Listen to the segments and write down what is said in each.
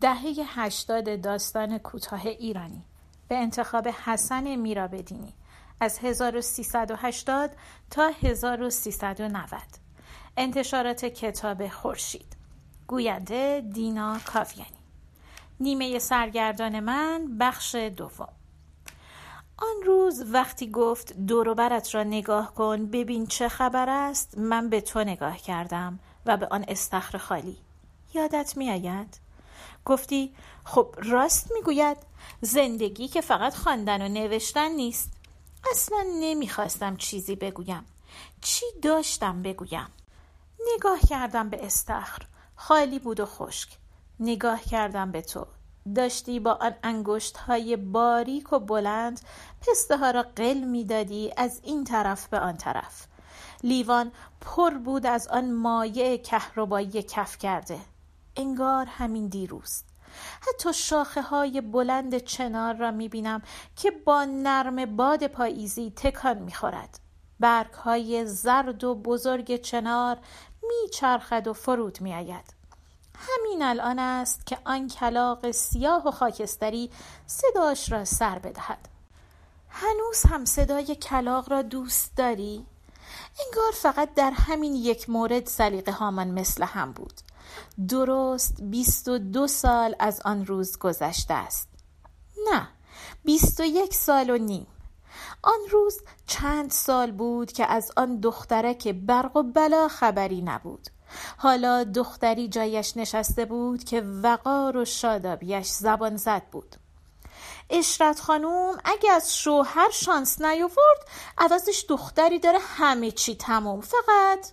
دهه هشتاد داستان کوتاه ایرانی. به انتخاب حسن میرابدینی. از 1380 تا 1390 انتشارات کتاب خورشید. گوینده دینا کاویانی. نیمه سرگردان من بخش دوم. آن روز وقتی گفت دوروبرت را نگاه کن ببین چه خبر است من به تو نگاه کردم و به آن استخر خالی. یادت میآید؟ گفتی خب راست می‌گوید زندگی که فقط خواندن و نوشتن نیست. اصلا نمی‌خواستم چیزی بگویم. چی داشتم بگویم؟ نگاه کردم به استخر. خالی بود و خشک. نگاه کردم به تو. داشتی با آن انگشت های باریک و بلند پسته ها را قل می‌دادی از این طرف به آن طرف. لیوان پر بود از آن مایع کهربایی کف کرده. انگار همین دیروز حتی شاخه های بلند چنار را می بینم که با نرم باد پاییزی تکان می خورد. برگ های زرد و بزرگ چنار می چرخد و فرود می آید. همین الان است که آن کلاق سیاه و خاکستری صداش را سر بدهد. هنوز هم صدای کلاق را دوست داری؟ انگار فقط در همین یک مورد سلیقه هامان مثل هم بود. درست بیست و دو سال از آن روز گذشته است. نه بیست و یک سال و نیم. آن روز چند سال بود که از آن دخترک برق و بلا خبری نبود. حالا دختری جایش نشسته بود که وقار و شادابیش زبان زد بود. اشرت خانوم اگه از شوهر شانس نیاورد عوضش دختری داره همه چی تموم. فقط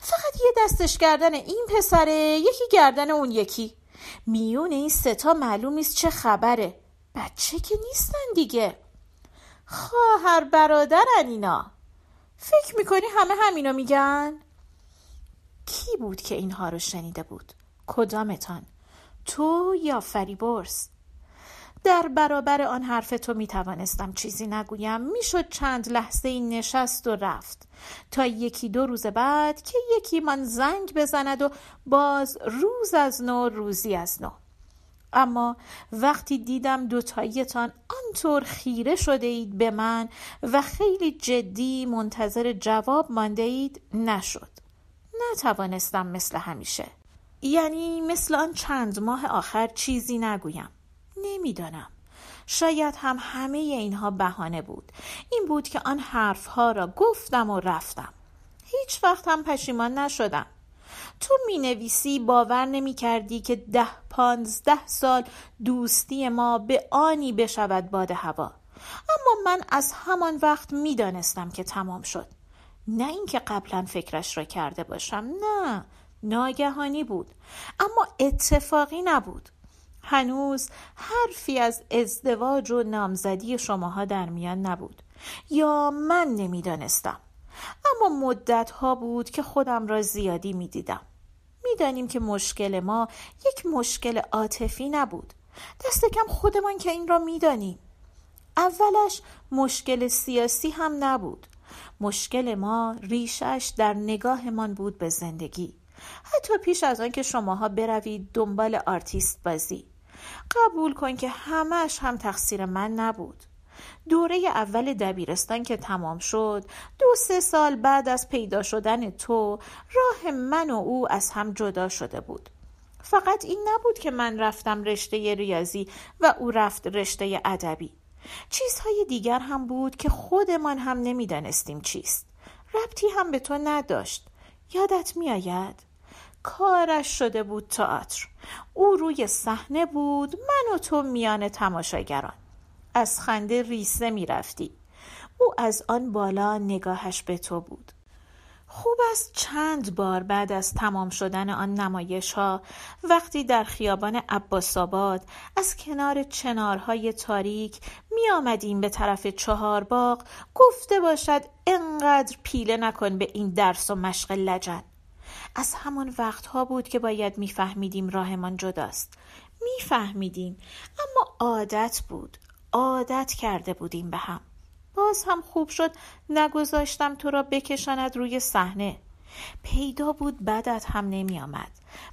فقط یه دستش گردن این پسره یکی گردن اون یکی میون این ستا معلوم نیست چه خبره بچه که نیستن دیگه خواهر برادرن اینا فکر می‌کنی همه همینو میگن؟ کی بود که اینها رو شنیده بود؟ کدامتان؟ تو یا فریبرز؟ در برابر آن حرف تو می توانستم چیزی نگویم. می‌شد چند لحظه این نشست و رفت. تا یکی دو روز بعد که یکی من زنگ بزند و باز روز از نو روزی از نو. اما وقتی دیدم دوتاییتان آنطور خیره شده اید به من و خیلی جدی منتظر جواب مانده اید نشد. نتوانستم مثل همیشه. یعنی مثل آن چند ماه آخر چیزی نگویم. نمی‌دانم. شاید هم همه اینها بهانه بود. این بود که آن حرفها را گفتم و رفتم. هیچ وقت هم پشیمان نشدم. تو می نویسی باور نمی کردی که ده پانزده سال دوستی ما به آنی بشود باد هوا. اما من از همان وقت می دانستم که تمام شد. نه اینکه قبلا فکرش را کرده باشم. نه ناگهانی بود. اما اتفاقی نبود. هنوز حرفی از ازدواج و نامزدی شماها در میان نبود. یا من نمی‌دانستم. اما مدت ها بود که خودم را زیادی می‌دیدم. می‌دانیم که مشکل ما یک مشکل عاطفی نبود. دست کم خودمان که این را می‌دانیم. اولش مشکل سیاسی هم نبود. مشکل ما ریشش در نگاهمان بود به زندگی. حتی پیش از آن که شماها بروید دنبال آرتیست بازی. قبول کن که همش هم تقصیر من نبود. دوره اول دبیرستان که تمام شد دو سه سال بعد از پیدا شدن تو راه من و او از هم جدا شده بود. فقط این نبود که من رفتم رشته ریاضی و او رفت رشته ادبی. چیزهای دیگر هم بود که خودمان هم نمی‌دانستیم چیست. ربطی هم به تو نداشت. یادت میآید؟ کارش شده بود تئاتر. او روی صحنه بود من و تو میان تماشاگران. از خنده ریسه می‌رفتی. او از آن بالا نگاهش به تو بود. خوب است چند بار بعد از تمام شدن آن نمایش ها وقتی در خیابان عباس آباد از کنار چنارهای تاریک می آمدیم به طرف چهار باغ گفته باشد انقدر پیله نکن به این درس و مشق لجن. از همان وقتها بود که باید میفهمیدیم راهمان جداست. میفهمیدیم اما عادت بود. عادت کرده بودیم به هم. باز هم خوب شد نگذاشتم تو را بکشاند روی صحنه. پیدا بود بدت هم نمی آمد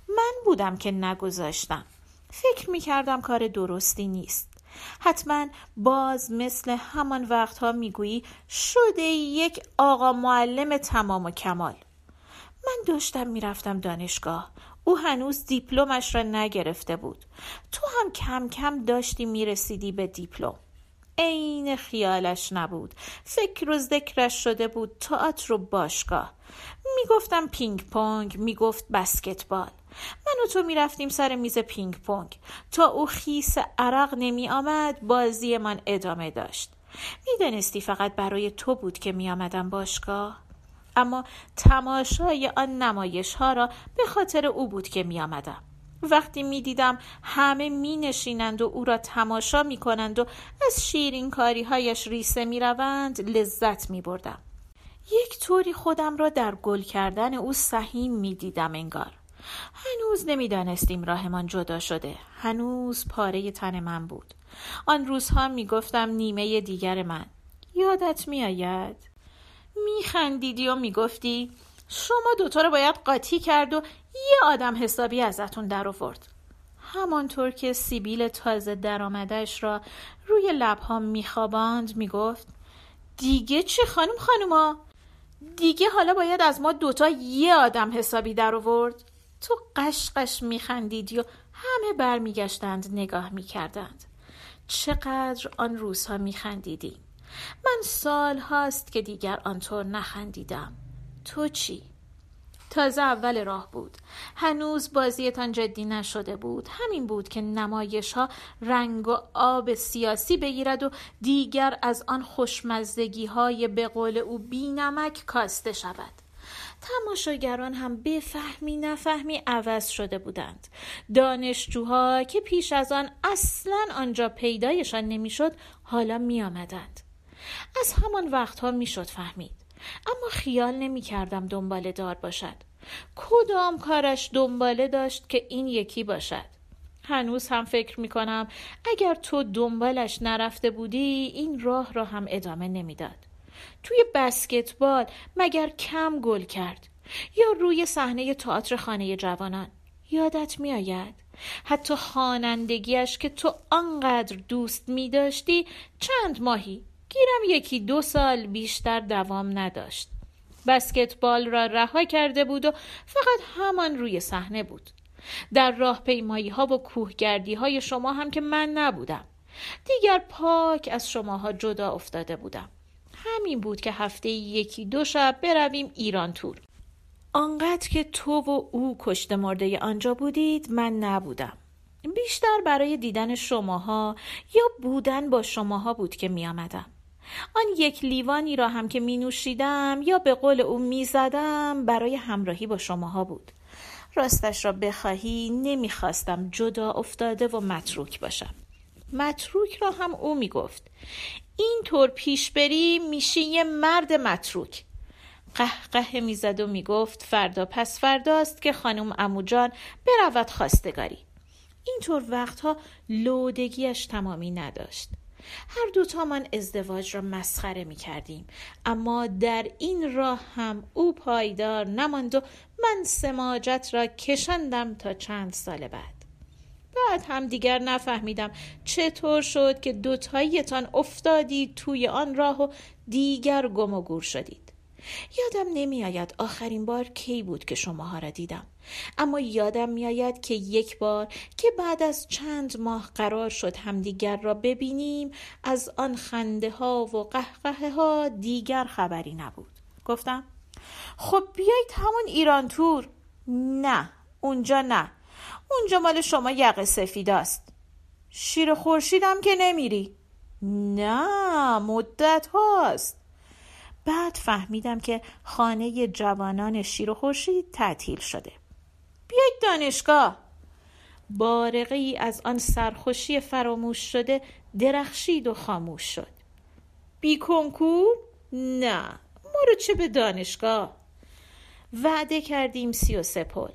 من بودم که نگذاشتم. فکر می کردم کار درستی نیست. حتما باز مثل همان وقتها می‌گویی شده یک آقا معلم تمام و کمال. من داشتم می‌رفتم دانشگاه. او هنوز دیپلمش را نگرفته بود. تو هم کم کم داشتی می‌رسیدی به دیپلم. عین خیالش نبود. فکر و ذکرش شده بود تئاتر و باشگاه. می‌گفتم پینگ پونگ می‌گفت بسکتبال. من و تو می‌رفتیم سر میز پینگ پونگ. تا او خیس عرق نمی آمد بازیمان ادامه داشت. می‌دانستی فقط برای تو بود که میآمدم باشگاه. اما تماشای آن نمایش ها را به خاطر او بود که می آمدم. وقتی می دیدم همه می نشینند و او را تماشا می کنند و از شیرین کاری هایش ریسه می روند لذت می بردم. یک طوری خودم را در گل کردن او سهیم می دیدم انگار. هنوز نمی‌دانستیم راهمان جدا شده هنوز پاره تن من بود آن روزها می گفتم نیمه دیگر من یادت می آید میخندیدی و می‌گفتی شما دوتا رو باید قاطی کرد و یه آدم حسابی ازتون در آورد همانطور که سیبیل تازه درآمدش را روی لبها میخواباند می‌گفت دیگه چه خانم خانوما؟ دیگه حالا باید از ما دوتا یه آدم حسابی در آورد تو قشقش میخندیدی و همه برمیگشتند نگاه می‌کردند. چقدر آن روزها میخندیدی؟ من سال هاست که دیگر آنطور نخندیدم. تو چی؟ تازه اول راه بود. هنوز بازیتان جدی نشده بود. همین بود که نمایش ها رنگ و آب سیاسی بگیرد و دیگر از آن خوشمزدگی های به قول او بینمک کاسته شود. تماشاگران هم بفهمی نفهمی عوض شده بودند. دانشجوها که پیش از آن اصلا آنجا پیدایشان نمی‌شد حالا می آمدند. از همان وقتها می‌شد فهمید. اما خیال نمی کردم دنباله دار باشد. کدام کارش دنباله داشت که این یکی باشد؟ هنوز هم فکر می کنم اگر تو دنبالش نرفته بودی این راه را هم ادامه نمی‌داد. توی بسکتبال مگر کم گل کرد یا روی صحنه تئاتر خانه جوانان؟ یادت میآید؟ حتی خوانندگیش که تو آنقدر دوست می داشتی چند ماهی گیرم یکی دو سال بیشتر دوام نداشت. بسکتبال را رها کرده بود و فقط همان روی صحنه بود. در راه پیمایی ها و کوهگردی های شما هم که من نبودم. دیگر پاک از شماها جدا افتاده بودم. همین بود که هفته یکی دو شب برویم ایران تور. آنقدر که تو و او کشته مرده آنجا بودید من نبودم. بیشتر برای دیدن شماها یا بودن با شماها بود که می آمدم. آن یک لیوانی را هم که می نوشیدم یا به قول او می زدم برای همراهی با شماها بود. راستش را بخواهی نمی‌خواستم جدا افتاده و متروک باشم. متروک را هم او می گفت این طور پیش بری میشی یه مرد متروک. قه می‌زد و می‌گفت فردا پس فرداست که خانم اموجان برود خواستگاری. اینطور وقتها لودگیش تمامی نداشت. هر دوتامان ازدواج را مسخره می کردیم اما در این راه هم او پایدار نماند و من سماجت را کشندم تا چند سال بعد. بعد هم دیگر نفهمیدم چطور شد که دوتاییتان افتادی توی آن راه و دیگر گم و گور شدید. یادم نمیآید آخرین بار کی بود که شماها را دیدم. اما یادم میآید که یک بار که بعد از چند ماه قرار شد همدیگر را ببینیم از آن خنده ها و قهقه ها دیگر خبری نبود. گفتم خب بیایید همون ایران تور. نه اونجا نه. اونجا مال شما یقه سفید است. شیر خورشیدم که نمیری. نه مدت هاست. بعد فهمیدم که خانه جوانان شیر و خورشید تعطیل شده. بیایید دانشگاه. بارقه ای از آن سرخوشی فراموش شده درخشید و خاموش شد. بی کنکور؟ نه. ما رو چه به دانشگاه؟ وعده کردیم سی و سه پل.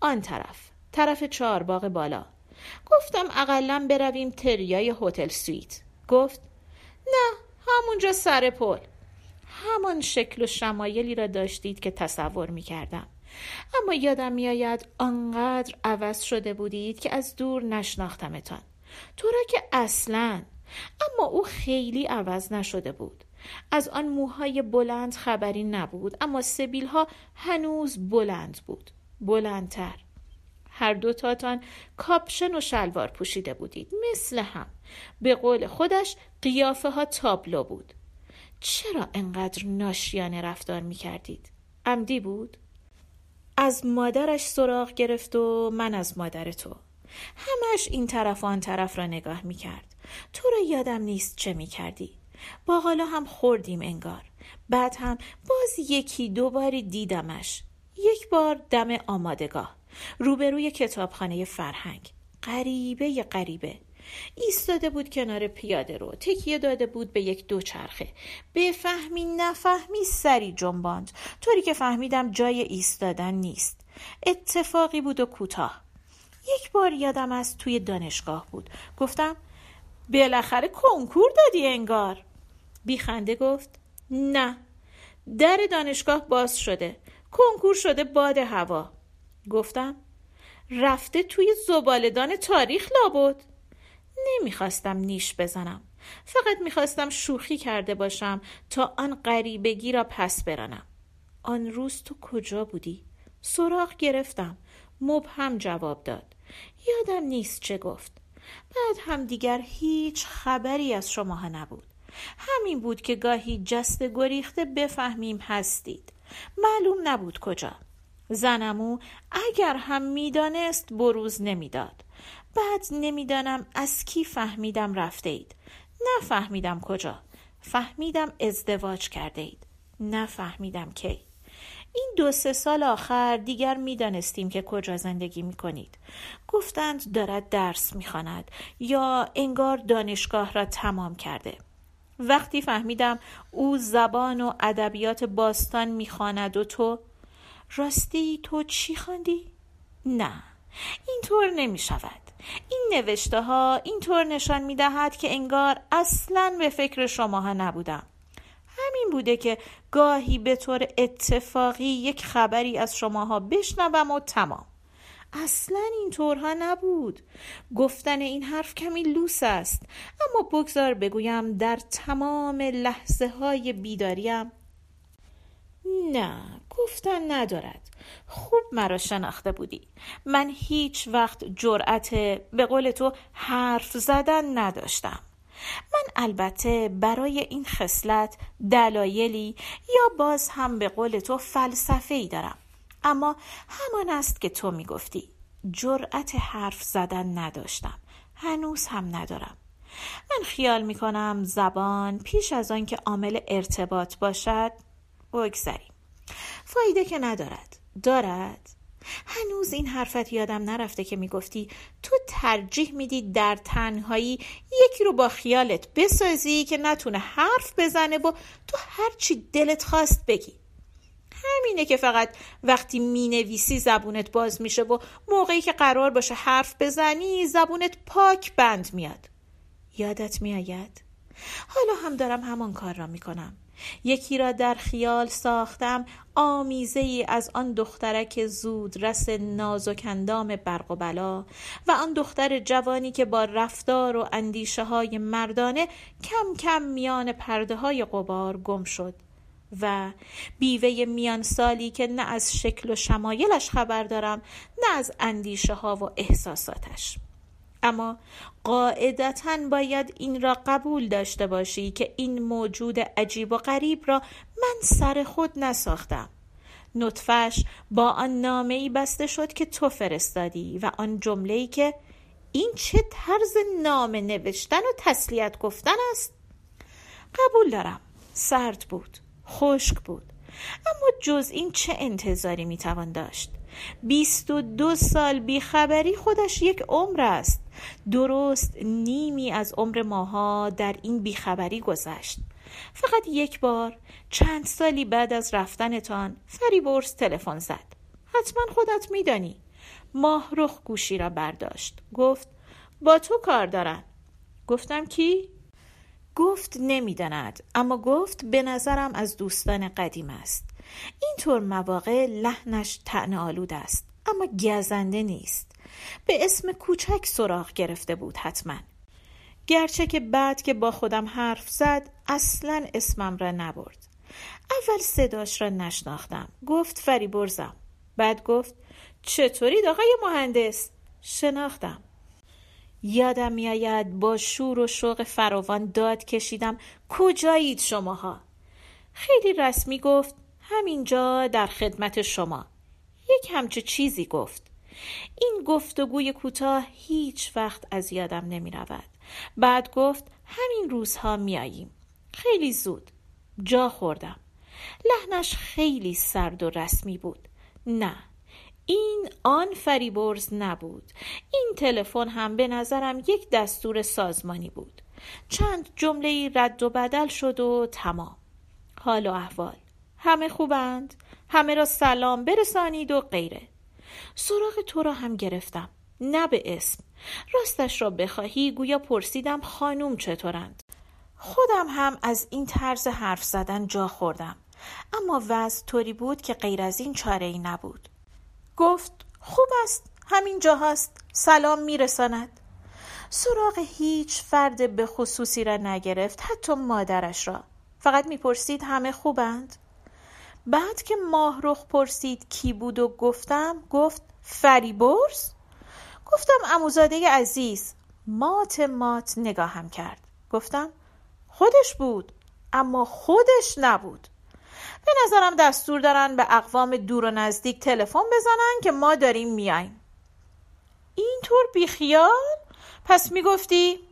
آن طرف. طرف چهارباغ بالا. گفتم اقلا برویم تریای هتل سویت. گفت نه همونجا سر پل. همان شکل و شمایلی را داشتید که تصور می کردم اما یادم میآید آنقدر عوض شده بودید که از دور نشناختمتان. تو را که اصلا اما او خیلی عوض نشده بود. از آن موهای بلند خبری نبود اما سبیل ها هنوز بلند بود بلندتر. هر دوتاتان کاپشن و شلوار پوشیده بودید مثل هم. به قول خودش قیافه ها تابلو بود. چرا انقدر ناشیانه رفتار می کردید؟ عمدی بود؟ از مادرش سراغ گرفت و من از مادر تو. همش این طرف و آن طرف را نگاه می کرد تو را یادم نیست چه می کردی با حالا هم خوردیم انگار. بعد هم باز یکی دو باری دیدمش. یک بار دم آمادگاه. روبروی کتابخانه فرهنگ. غریبه غریبه. ایستاده بود کنار پیاده رو تکیه داده بود به یک دوچرخه. بفهمی نفهمی سری جنباند. طوری که فهمیدم جای ایستادن نیست. اتفاقی بود و کوتاه. یک بار یادم از توی دانشگاه بود. گفتم بالاخره کنکور دادی انگار. بیخنده گفت نه. در دانشگاه باز شده. کنکور شده باد هوا. گفتم رفته توی زبالدان تاریخ لابد. نمی‌خواستم نیش بزنم. فقط می‌خواستم شوخی کرده باشم تا آن غریبگی را پس برانم. آن روز تو کجا بودی؟ سراغ گرفتم. مبهم جواب داد. یادم نیست چه گفت. بعد هم دیگر هیچ خبری از شما نبود. همین بود که گاهی جست گریخته بفهمیم هستید. معلوم نبود کجا. زنمو اگر هم می‌دانست بروز نمی‌داد. بعد نمی‌دانم از کی فهمیدم رفته اید نفهمیدم کجا فهمیدم ازدواج کرده اید نفهمیدم کی این دو سه سال آخر دیگر می‌دانستیم که کجا زندگی می کنید. گفتند دارد درس می‌خواند یا انگار دانشگاه را تمام کرده. وقتی فهمیدم او زبان و ادبیات باستان می‌خواند و تو راستی تو چی خواندی؟ نه اینطور نمی شود این نوشته ها اینطور نشان می دهد که انگار اصلا به فکر شماها نبودم. همین بوده که گاهی به طور اتفاقی یک خبری از شماها بشنوم و تمام. اصلا این طورها نبود. گفتن این حرف کمی لوس است اما بگذار بگویم در تمام لحظه های بیداریم نه گفتن ندارد. خوب مرا شناخته بودی. من هیچ وقت جرأت به قول تو حرف زدن نداشتم. من البته برای این خصلت دلایلی یا باز هم به قول تو فلسفه ای دارم. اما همان است که تو می‌گفتی. جرأت حرف زدن نداشتم. هنوز هم ندارم. من خیال می کنم زبان پیش از آن که عامل ارتباط باشد بگذریم. فایده که ندارد. دارد؟ هنوز این حرفت یادم نرفته که می‌گفتی تو ترجیح میدی در تنهایی یکی رو با خیالت بسازی که نتونه حرف بزنه و تو هرچی دلت خواست بگی. همینه که فقط وقتی می‌نویسی زبونت باز میشه و موقعی که قرار باشه حرف بزنی زبونت پاک بند میاد. یادت میآید؟ حالا هم دارم همان کار را می‌کنم. یکی را در خیال ساختم آمیزه ای از آن دخترک زود رس نازک اندام برق و بلا و آن دختر جوانی که با رفتار و اندیشه های مردانه کم کم میان پرده های قبار گم شد و بیوه میان سالی که نه از شکل و شمایلش خبر دارم نه از اندیشه ها و احساساتش. اما قاعدتا باید این را قبول داشته باشی که این موجود عجیب و غریب را من سر خود نساختم. نطفش با آن نامه ای بسته شد که تو فرستادی و آن جمله ای که این چه طرز نامه نوشتن و تسلیت گفتن است؟ قبول دارم. سرد بود خشک بود اما جز این چه انتظاری می‌توان داشت؟ بیست و دو سال بیخبری خودش یک عمر است. درست نیمی از عمر ماها در این بیخبری گذشت. فقط یک بار چند سالی بعد از رفتنتان فریبرز تلفن زد. حتما خودت میدانی. ماهرخ گوشی را برداشت. گفت با تو کار دارن گفتم کی؟ گفت نمی‌داند اما گفت به نظرم از دوستان قدیم است. اینطور مواقع لحنش تن آلود است اما گزنده نیست. به اسم کوچک سراغ گرفته بود حتما. گرچه که بعد که با خودم حرف زد اصلا اسمم را نبرد. اول صداش را نشناختم. گفت فریبرزم. بعد گفت چطورید آقای مهندس؟ شناختم. یادم میآید با شور و شوق فراوان داد کشیدم کجایید شماها؟ خیلی رسمی گفت همینجا در خدمت شما. یک همچه چیزی گفت. این گفتگوی کوتاه هیچ وقت از یادم نمی رود. بعد گفت همین روزها میاییم خیلی زود. جا خوردم. لحنش خیلی سرد و رسمی بود. نه این آن فریبرز نبود. این تلفن هم به نظرم یک دستور سازمانی بود. چند جمله رد و بدل شد و تمام. حال و احوال. همه خوبند؟ همه را سلام برسانید و غیره. سراغ تو را هم گرفتم. نه به اسم. راستش را بخواهی گویا پرسیدم خانوم چطورند. خودم هم از این طرز حرف زدن جا خوردم. اما وضع طوری بود که غیر از این چاره ای نبود. گفت خوب است. همین جاهاست سلام میرساند. سراغ هیچ فرد به خصوصی را نگرفت حتی مادرش را. فقط می‌پرسید همه خوبند؟ بعد که ماهرخ پرسید کی بود و گفتم گفت فریبرز؟ گفتم اموزاده عزیز مات مات نگاهم کرد. گفتم خودش بود اما خودش نبود. به نظرم دستور دارن به اقوام دور و نزدیک تلفن بزنن که ما داریم میایم اینطور بیخیال؟ پس می‌گفتی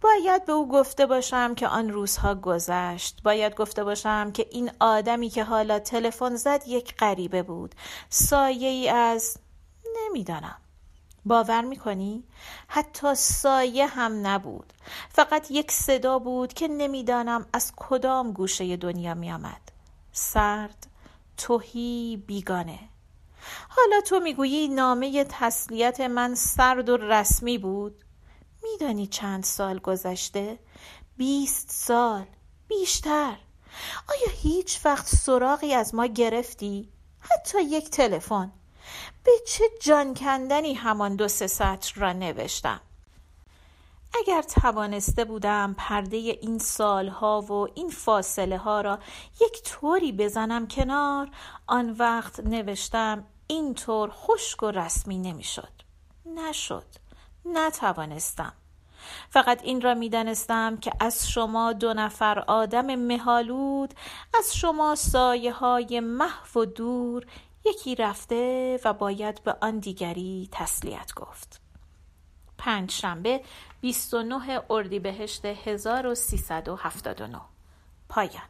باید به او گفته باشم که آن روزها گذشت. باید گفته باشم که این آدمی که حالا تلفن زد یک غریبه بود. سایه ای از نمی‌دانم. باور می‌کنی؟ حتی سایه هم نبود. فقط یک صدا بود که نمی‌دانم از کدام گوشه دنیا میآمد. سرد توهی بیگانه. حالا تو می‌گویی نامه تسلیت من سرد و رسمی بود؟ میدانی چند سال گذشته؟ بیست سال. بیشتر. آیا هیچ وقت سراغی از ما گرفتی؟ حتی یک تلفن. به چه جان کندنی همان دو سه سطر را نوشتم؟ اگر توانسته بودم پرده این سالها و این فاصله ها را یک طوری بزنم کنار آن وقت نوشتم اینطور خشک و رسمی نمی‌شد. نشد. نتوانستم. فقط این را می‌دانستم که از شما دو نفر آدم مهالود از شما سایه های محو و دور یکی رفته و باید به آن دیگری تسلیت گفت. پنج شنبه 29 اردیبهشت 1379 پایان.